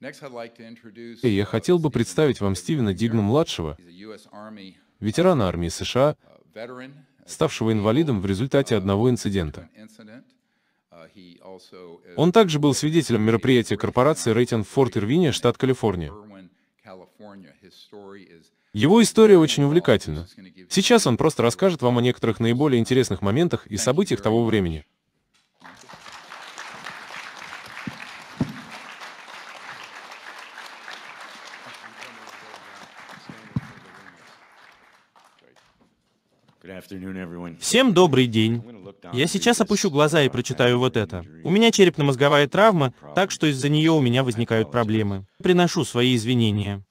И я хотел бы представить вам Стивена Дигна-младшего, ветерана армии США, ставшего инвалидом в результате одного инцидента. Он также был свидетелем мероприятия корпорации Рейтинг Форт Ирвине, штат Калифорния. Его история очень увлекательна. Сейчас он просто расскажет вам о некоторых наиболее интересных моментах и событиях того времени. Всем добрый день. Я сейчас опущу глаза и прочитаю вот это. У меня черепно-мозговая травма, так что из-за нее у меня возникают проблемы. Приношу свои извинения.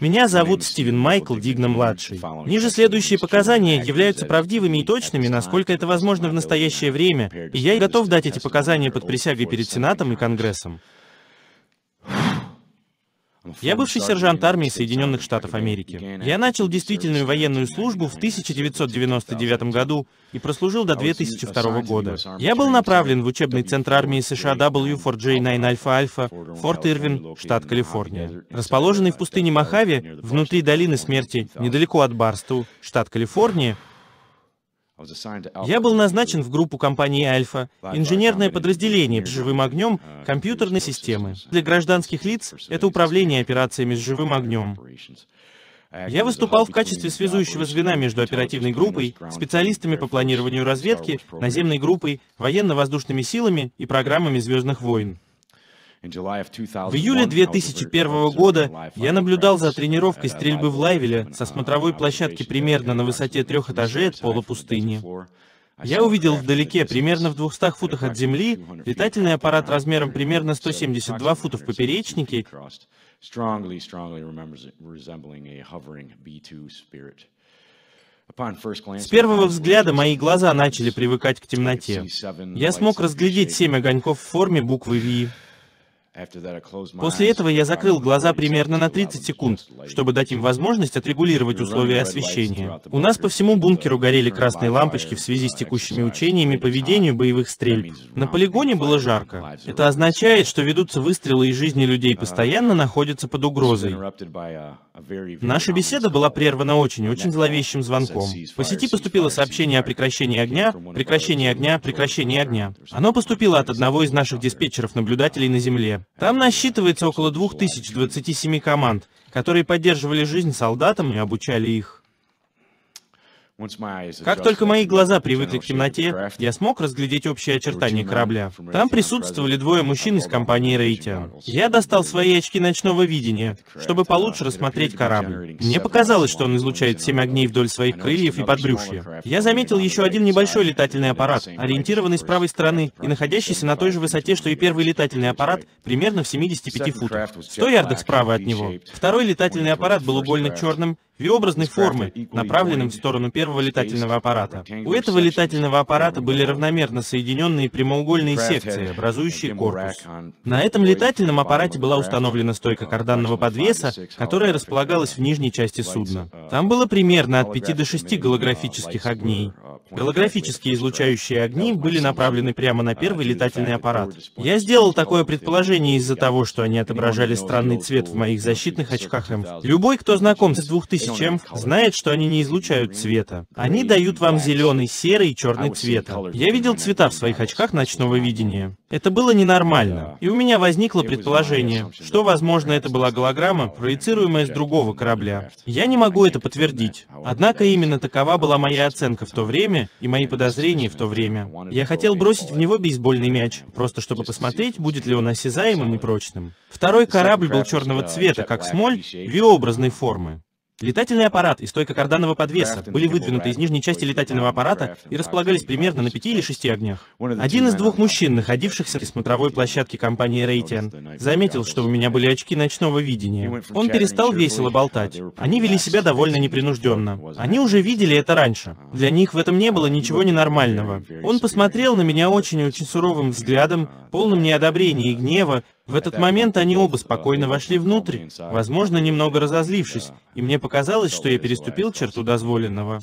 Меня зовут Стивен Майкл Дигна-младший. Ниже следующие показания являются правдивыми и точными, насколько это возможно в настоящее время, и я готов дать эти показания под присягой перед Сенатом и Конгрессом. Я бывший сержант армии Соединенных Штатов Америки. Я начал действительную военную службу в 1999 году и прослужил до 2002 года. Я был направлен в учебный центр армии США W4J9 Alpha Alpha, Форт Ирвин, штат Калифорния. Расположенный в пустыне Мохаве, внутри долины смерти, недалеко от Барсту, штат Калифорния, я был назначен в группу компании «Альфа», инженерное подразделение с живым огнем компьютерной системы. Для гражданских лиц это управление операциями с живым огнем. Я выступал в качестве связующего звена между оперативной группой, специалистами по планированию разведки, наземной группой, военно-воздушными силами и программами «Звездных войн». В июле 2001 года я наблюдал за тренировкой стрельбы в Лайвеле со смотровой площадки примерно на высоте трех этажей от пола пустыни. Я увидел вдалеке, примерно в 200 футах от земли, летательный аппарат размером примерно 172 фута в поперечнике, с первого взгляда мои глаза начали привыкать к темноте. Я смог разглядеть семь огоньков в форме буквы V. После этого я закрыл глаза примерно на 30 секунд, чтобы дать им возможность отрегулировать условия освещения. У нас по всему бункеру горели красные лампочки в связи с текущими учениями по ведению боевых стрельб. На полигоне было жарко. Это означает, что ведутся выстрелы и жизни людей постоянно находятся под угрозой. Наша беседа была прервана очень-очень зловещим звонком. По сети поступило сообщение о прекращении огня, прекращении огня, прекращении огня. Оно поступило от одного из наших диспетчеров-наблюдателей на Земле. Там насчитывается около 2027 команд, которые поддерживали жизнь солдатам и обучали их. Как только мои глаза привыкли к темноте, я смог разглядеть общие очертания корабля. Там присутствовали двое мужчин из компании Рейтиан. Я достал свои очки ночного видения, чтобы получше рассмотреть корабль. Мне показалось, что он излучает семь огней вдоль своих крыльев и подбрюшья. Я заметил еще один небольшой летательный аппарат, ориентированный с правой стороны и находящийся на той же высоте, что и первый летательный аппарат, примерно в 75 футах. В 100 ярдах справа от него. Второй летательный аппарат был угольно черным V-образной формы, направленным в сторону первого летательного аппарата. У этого летательного аппарата были равномерно соединенные прямоугольные секции, образующие корпус. На этом летательном аппарате была установлена стойка карданного подвеса, которая располагалась в нижней части судна. Там было примерно от 5 до 6 голографических огней. Голографические излучающие огни были направлены прямо на первый летательный аппарат. Я сделал такое предположение из-за того, что они отображали странный цвет в моих защитных очках М. Любой, кто знаком с 2000 чем знает, что они не излучают цвета. Они дают вам зеленый, серый и черный цвет. Я видел цвета в своих очках ночного видения. Это было ненормально. И у меня возникло предположение, что, возможно, это была голограмма, проецируемая с другого корабля. Я не могу это подтвердить. Однако именно такова была моя оценка в то время и мои подозрения в то время. Я хотел бросить в него бейсбольный мяч, просто чтобы посмотреть, будет ли он осязаемым и прочным. Второй корабль был черного цвета, как смоль, V-образной формы. Летательный аппарат и стойка карданного подвеса были выдвинуты из нижней части летательного аппарата и располагались примерно на пяти или шести огнях. Один из двух мужчин, находившихся на смотровой площадке компании Рейтиан, заметил, что у меня были очки ночного видения. Он перестал весело болтать. Они вели себя довольно непринужденно. Они уже видели это раньше. Для них в этом не было ничего ненормального. Он посмотрел на меня очень-очень суровым взглядом, полным неодобрения и гнева, в этот момент они оба спокойно вошли внутрь, возможно, немного разозлившись, и мне показалось, что я переступил черту дозволенного.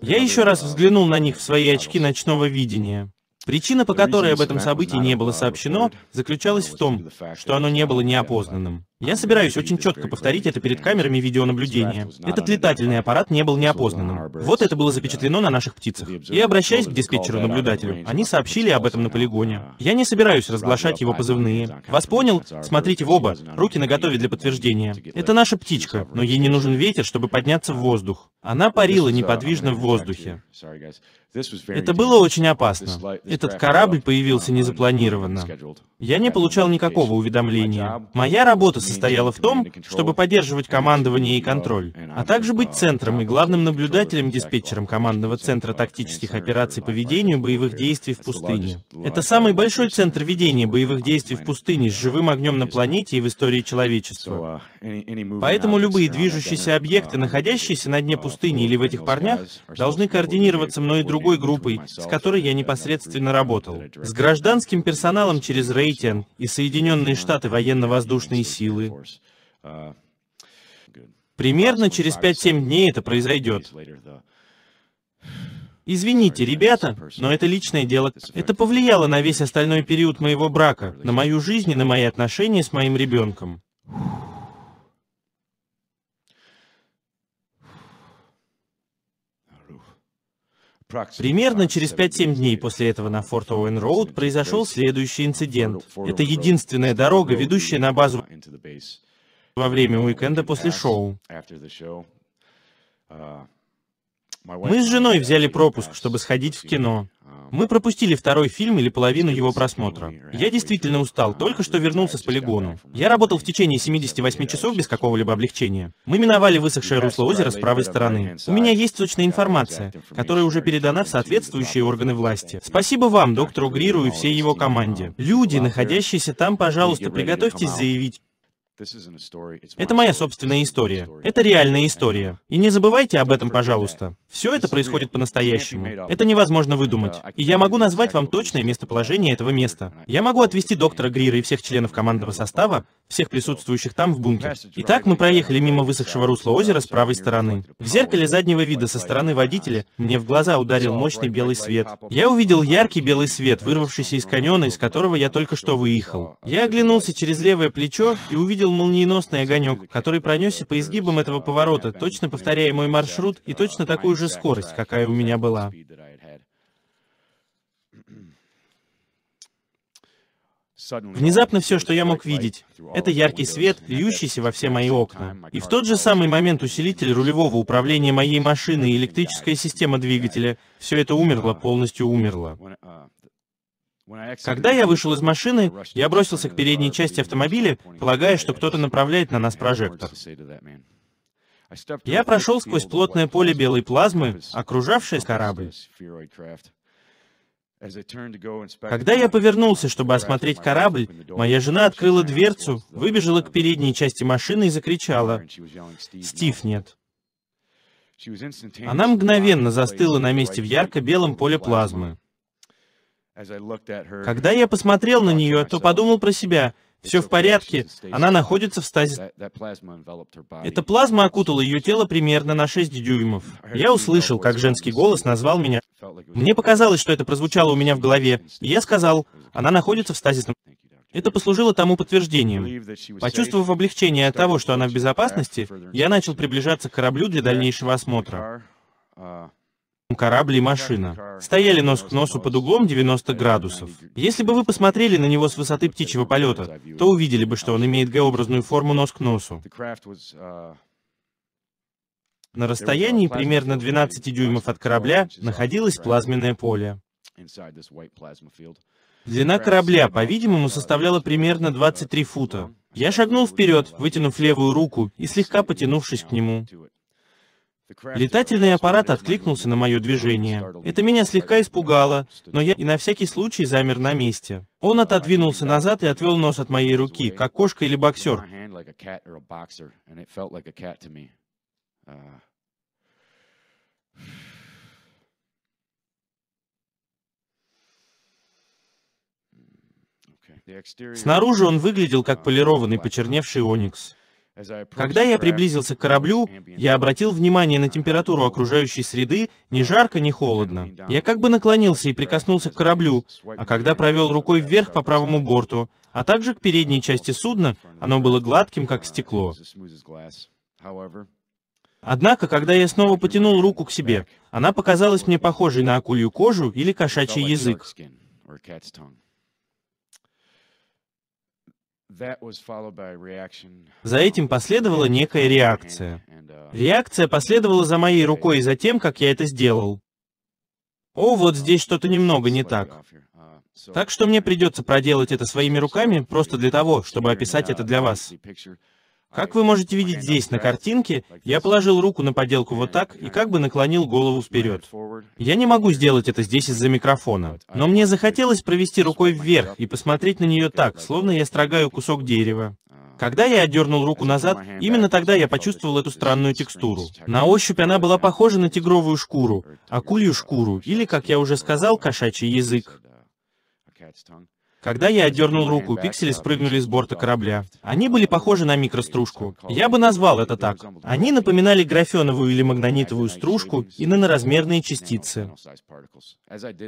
Я еще раз взглянул на них в свои очки ночного видения. Причина, по которой об этом событии не было сообщено, заключалась в том, что оно не было неопознанным. Я собираюсь очень четко повторить это перед камерами видеонаблюдения. Этот летательный аппарат не был неопознанным. Вот это было запечатлено на наших птицах. И обращаясь к диспетчеру-наблюдателю, они сообщили об этом на полигоне. Я не собираюсь разглашать его позывные. Вас понял? Смотрите в оба. Руки наготове для подтверждения. Это наша птичка, но ей не нужен ветер, чтобы подняться в воздух. Она парила неподвижно в воздухе. Это было очень опасно. Этот корабль появился незапланированно. Я не получал никакого уведомления. Моя работа состояла в том, чтобы поддерживать командование и контроль, а также быть центром и главным наблюдателем-диспетчером командного центра тактических операций по ведению боевых действий в пустыне. Это самый большой центр ведения боевых действий в пустыне с живым огнем на планете и в истории человечества. Поэтому любые движущиеся объекты, находящиеся на дне пустыни или в этих парнях, должны координироваться мной и другой группой, с которой я непосредственно работал. С гражданским персоналом через Рейтинг и Соединенные Штаты военно-воздушные силы. Примерно через 5-7 дней это произойдет. Извините, ребята, но это личное дело. Это повлияло на весь остальной период моего брака, на мою жизнь и на мои отношения с моим ребенком. Примерно через 5-7 дней после этого на Форт Оуэн Роуд произошел следующий инцидент. Это единственная дорога, ведущая на базу во время уикенда после шоу. Мы с женой взяли пропуск, чтобы сходить в кино. Мы пропустили второй фильм или половину его просмотра. Я действительно устал, только что вернулся с полигона. Я работал в течение 78 часов без какого-либо облегчения. Мы миновали высохшее русло озера с правой стороны. У меня есть точная информация, которая уже передана в соответствующие органы власти. Спасибо вам, доктору Гриру и всей его команде. Люди, находящиеся там, пожалуйста, приготовьтесь заявить, это моя собственная история. Это реальная история. И не забывайте об этом, пожалуйста. Все это происходит по-настоящему. Это невозможно выдумать. И я могу назвать вам точное местоположение этого места. Я могу отвезти доктора Грира и всех членов командного состава, всех присутствующих там в бункер. Итак, мы проехали мимо высохшего русла озера с правой стороны. В зеркале заднего вида со стороны водителя мне в глаза ударил мощный белый свет. Я увидел яркий белый свет, вырвавшийся из каньона, из которого я только что выехал. Я оглянулся через левое плечо и увидел молниеносный огонек, который пронесся по изгибам этого поворота, точно повторяя мой маршрут и точно такую же скорость, какая у меня была. Внезапно все, что я мог видеть, это яркий свет, льющийся во все мои окна. И в тот же самый момент усилитель рулевого управления моей машины и электрическая система двигателя, все это умерло, полностью умерло. Когда я вышел из машины, я бросился к передней части автомобиля, полагая, что кто-то направляет на нас прожектор. Я прошел сквозь плотное поле белой плазмы, окружавшее корабль. Когда я повернулся, чтобы осмотреть корабль, моя жена открыла дверцу, выбежала к передней части машины и закричала «Стив нет». Она мгновенно застыла на месте в ярко-белом поле плазмы. Когда я посмотрел на нее, то подумал про себя — все в порядке, она находится в стазис. Эта плазма окутала ее тело примерно на 6 дюймов. Я услышал, как женский голос назвал меня. Мне показалось, что это прозвучало у меня в голове, и я сказал, она находится в стазисном. Это послужило тому подтверждением. Почувствовав облегчение от того, что она в безопасности, я начал приближаться к кораблю для дальнейшего осмотра корабль и машина. Стояли нос к носу под углом 90 градусов. Если бы вы посмотрели на него с высоты птичьего полета, то увидели бы, что он имеет Г-образную форму нос к носу. На расстоянии примерно 12 дюймов от корабля находилось плазменное поле. Длина корабля, по-видимому, составляла примерно 23 фута. Я шагнул вперед, вытянув левую руку и слегка потянувшись к нему. Летательный аппарат откликнулся на мое движение. Это меня слегка испугало, но я и на всякий случай замер на месте. Он отодвинулся назад и отвел нос от моей руки, как кошка или боксер. Снаружи он выглядел как полированный почерневший оникс. Когда я приблизился к кораблю, я обратил внимание на температуру окружающей среды, ни жарко, ни холодно. Я как бы наклонился и прикоснулся к кораблю, а когда провел рукой вверх по правому борту, а также к передней части судна, оно было гладким, как стекло. Однако, когда я снова потянул руку к себе, она показалась мне похожей на акулью кожу или кошачий язык. За этим последовала некая реакция. Реакция последовала за моей рукой и за тем, как я это сделал. О, вот здесь что-то немного не так. Так что мне придется проделать это своими руками, просто для того, чтобы описать это для вас. Как вы можете видеть здесь на картинке, я положил руку на поделку вот так и как бы наклонил голову вперед. Я не могу сделать это здесь из-за микрофона, но мне захотелось провести рукой вверх и посмотреть на нее так, словно я строгаю кусок дерева. Когда я отдернул руку назад, именно тогда я почувствовал эту странную текстуру. На ощупь она была похожа на тигровую шкуру, акулью шкуру, или, как я уже сказал, кошачий язык. Когда я отдернул руку, пиксели спрыгнули с борта корабля. Они были похожи на микростружку. Я бы назвал это так. Они напоминали графеновую или магнонитовую стружку и наноразмерные частицы.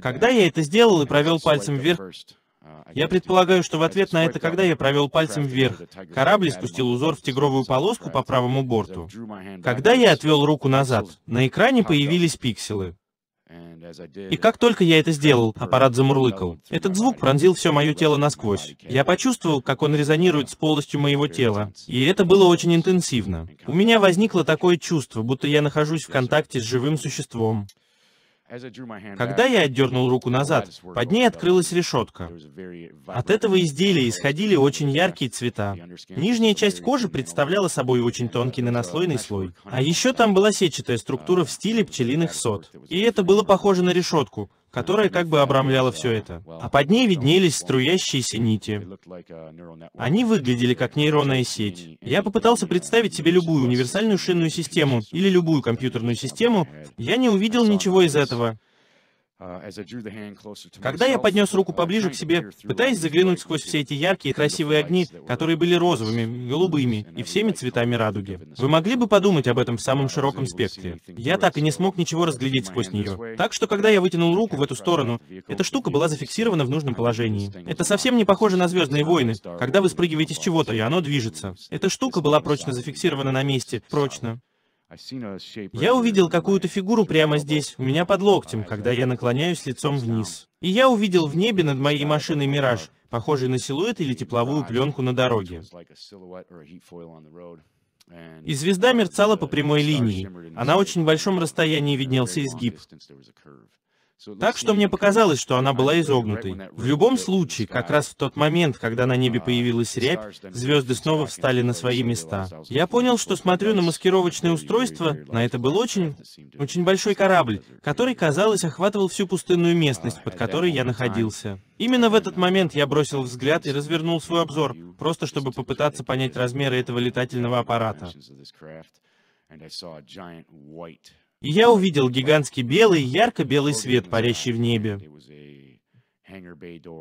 Когда я это сделал и провел пальцем вверх, я предполагаю, что в ответ на это, когда я провел пальцем вверх, корабль спустил узор в тигровую полоску по правому борту. Когда я отвел руку назад, на экране появились пикселы. И как только я это сделал, аппарат замурлыкал. Этот звук пронзил все мое тело насквозь. Я почувствовал, как он резонирует с полостью моего тела. И это было очень интенсивно. У меня возникло такое чувство, будто я нахожусь в контакте с живым существом. Когда я отдернул руку назад, под ней открылась решетка. От этого изделия исходили очень яркие цвета. Нижняя часть кожи представляла собой очень тонкий нанослойный слой. А еще там была сетчатая структура в стиле пчелиных сот. И это было похоже на решетку, которая как бы обрамляла все это. А под ней виднелись струящиеся нити. Они выглядели как нейронная сеть. Я попытался представить себе любую универсальную шинную систему или любую компьютерную систему. Я не увидел ничего из этого. Когда я поднес руку поближе к себе, пытаясь заглянуть сквозь все эти яркие красивые огни, которые были розовыми, голубыми и всеми цветами радуги, вы могли бы подумать об этом в самом широком спектре. Я так и не смог ничего разглядеть сквозь нее. Так что, когда я вытянул руку в эту сторону, эта штука была зафиксирована в нужном положении. Это совсем не похоже на «Звездные войны», когда вы спрыгиваете с чего-то, и оно движется. Эта штука была прочно зафиксирована на месте, прочно. Я увидел какую-то фигуру прямо здесь, у меня под локтем, когда я наклоняюсь лицом вниз. И я увидел в небе над моей машиной мираж, похожий на силуэт или тепловую пленку на дороге. И звезда мерцала по прямой линии, а на очень большом расстоянии виднелся изгиб. Так что мне показалось, что она была изогнутой. В любом случае, как раз в тот момент, когда на небе появилась рябь, звезды снова встали на свои места. Я понял, что смотрю на маскировочное устройство, на это был очень, очень большой корабль, который, казалось, охватывал всю пустынную местность, под которой я находился. Именно в этот момент я бросил взгляд и развернул свой обзор, просто чтобы попытаться понять размеры этого летательного аппарата. И я увидел гигантский белый, ярко-белый свет, парящий в небе.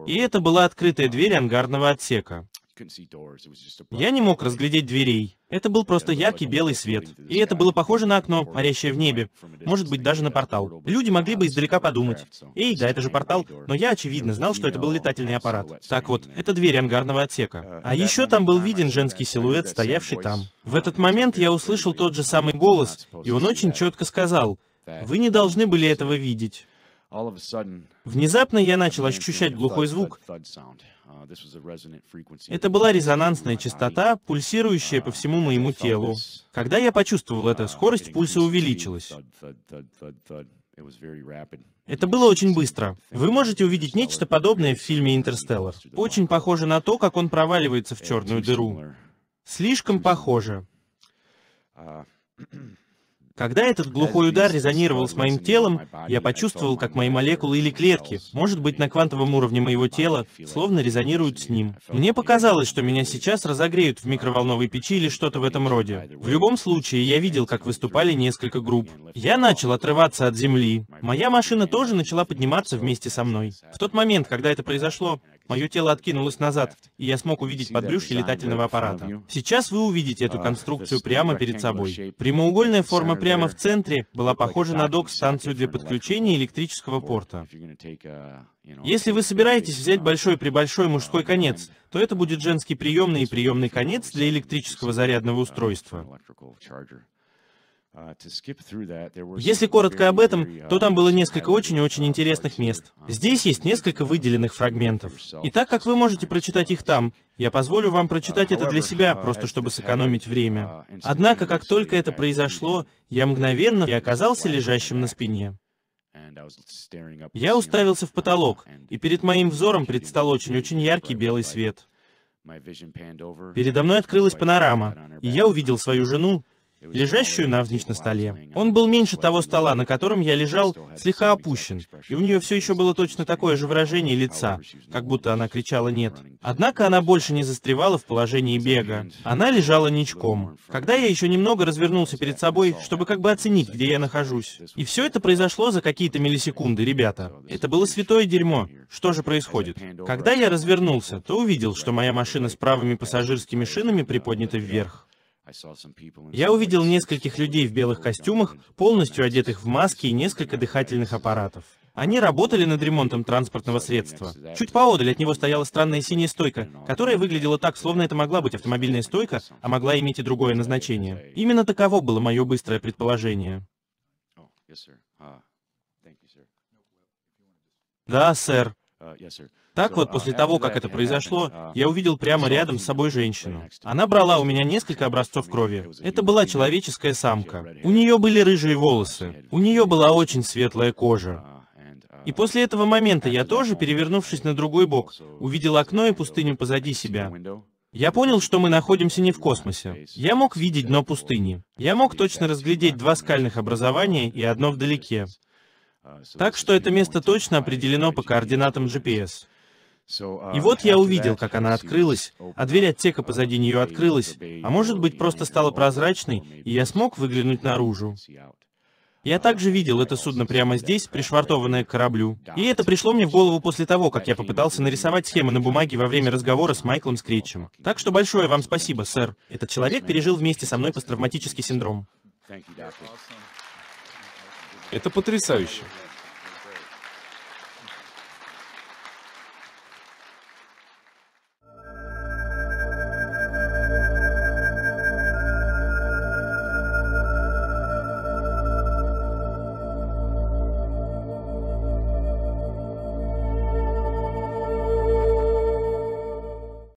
И это была открытая дверь ангарного отсека. Я не мог разглядеть дверей. Это был просто яркий белый свет. И это было похоже на окно, парящее в небе. Может быть, даже на портал. Люди могли бы издалека подумать. Эй, да, это же портал. Но я, очевидно, знал, что это был летательный аппарат. Так вот, это дверь ангарного отсека. А еще там был виден женский силуэт, стоявший там. В этот момент я услышал тот же самый голос, и он очень четко сказал, «Вы не должны были этого видеть». Внезапно я начал ощущать глухой звук. Это была резонансная частота, пульсирующая по всему моему телу. Когда я почувствовал это, скорость пульса увеличилась. Это было очень быстро. Вы можете увидеть нечто подобное в фильме «Интерстеллар». Очень похоже на то, как он проваливается в черную дыру. Слишком похоже. Когда этот глухой удар резонировал с моим телом, я почувствовал, как мои молекулы или клетки, может быть, на квантовом уровне моего тела, словно резонируют с ним. Мне показалось, что меня сейчас разогреют в микроволновой печи или что-то в этом роде. В любом случае, я видел, как выступали несколько групп. Я начал отрываться от земли. Моя машина тоже начала подниматься вместе со мной. В тот момент, когда это произошло, Мое тело откинулось назад, и я смог увидеть подбрюшье летательного аппарата. Сейчас вы увидите эту конструкцию прямо перед собой. Прямоугольная форма прямо в центре была похожа на док-станцию для подключения электрического порта. Если вы собираетесь взять большой-пребольшой мужской конец, то это будет женский приемный и приемный конец для электрического зарядного устройства. Если коротко об этом, то там было несколько очень и очень интересных мест. Здесь есть несколько выделенных фрагментов. И так как вы можете прочитать их там, я позволю вам прочитать это для себя, просто чтобы сэкономить время. Однако, как только это произошло, я мгновенно и оказался лежащим на спине. Я уставился в потолок, и перед моим взором предстал очень-очень яркий белый свет. Передо мной открылась панорама, и я увидел свою жену, лежащую навзничь на столе. Он был меньше того стола, на котором я лежал, слегка опущен, и у нее все еще было точно такое же выражение лица, как будто она кричала «нет». Однако она больше не застревала в положении бега. Она лежала ничком. Когда я еще немного развернулся перед собой, чтобы как бы оценить, где я нахожусь. И все это произошло за какие-то миллисекунды, ребята. Это было святое дерьмо. Что же происходит? Когда я развернулся, то увидел, что моя машина с правыми пассажирскими шинами приподнята вверх. Я увидел нескольких людей в белых костюмах, полностью одетых в маски и несколько дыхательных аппаратов. Они работали над ремонтом транспортного средства. Чуть поодаль от него стояла странная синяя стойка, которая выглядела так, словно это могла быть автомобильная стойка, а могла иметь и другое назначение. Именно таково было мое быстрое предположение. Да, сэр. Так вот, после того, как это произошло, я увидел прямо рядом с собой женщину. Она брала у меня несколько образцов крови. Это была человеческая самка. У нее были рыжие волосы. У нее была очень светлая кожа. И после этого момента я тоже, перевернувшись на другой бок, увидел окно и пустыню позади себя. Я понял, что мы находимся не в космосе. Я мог видеть дно пустыни. Я мог точно разглядеть два скальных образования и одно вдалеке. Так что это место точно определено по координатам GPS. И вот я увидел, как она открылась, а дверь отсека позади нее открылась, а может быть просто стала прозрачной, и я смог выглянуть наружу. Я также видел это судно прямо здесь, пришвартованное к кораблю. И это пришло мне в голову после того, как я попытался нарисовать схемы на бумаге во время разговора с Майклом Скретчем. Так что большое вам спасибо, сэр. Этот человек пережил вместе со мной посттравматический синдром. Это потрясающе.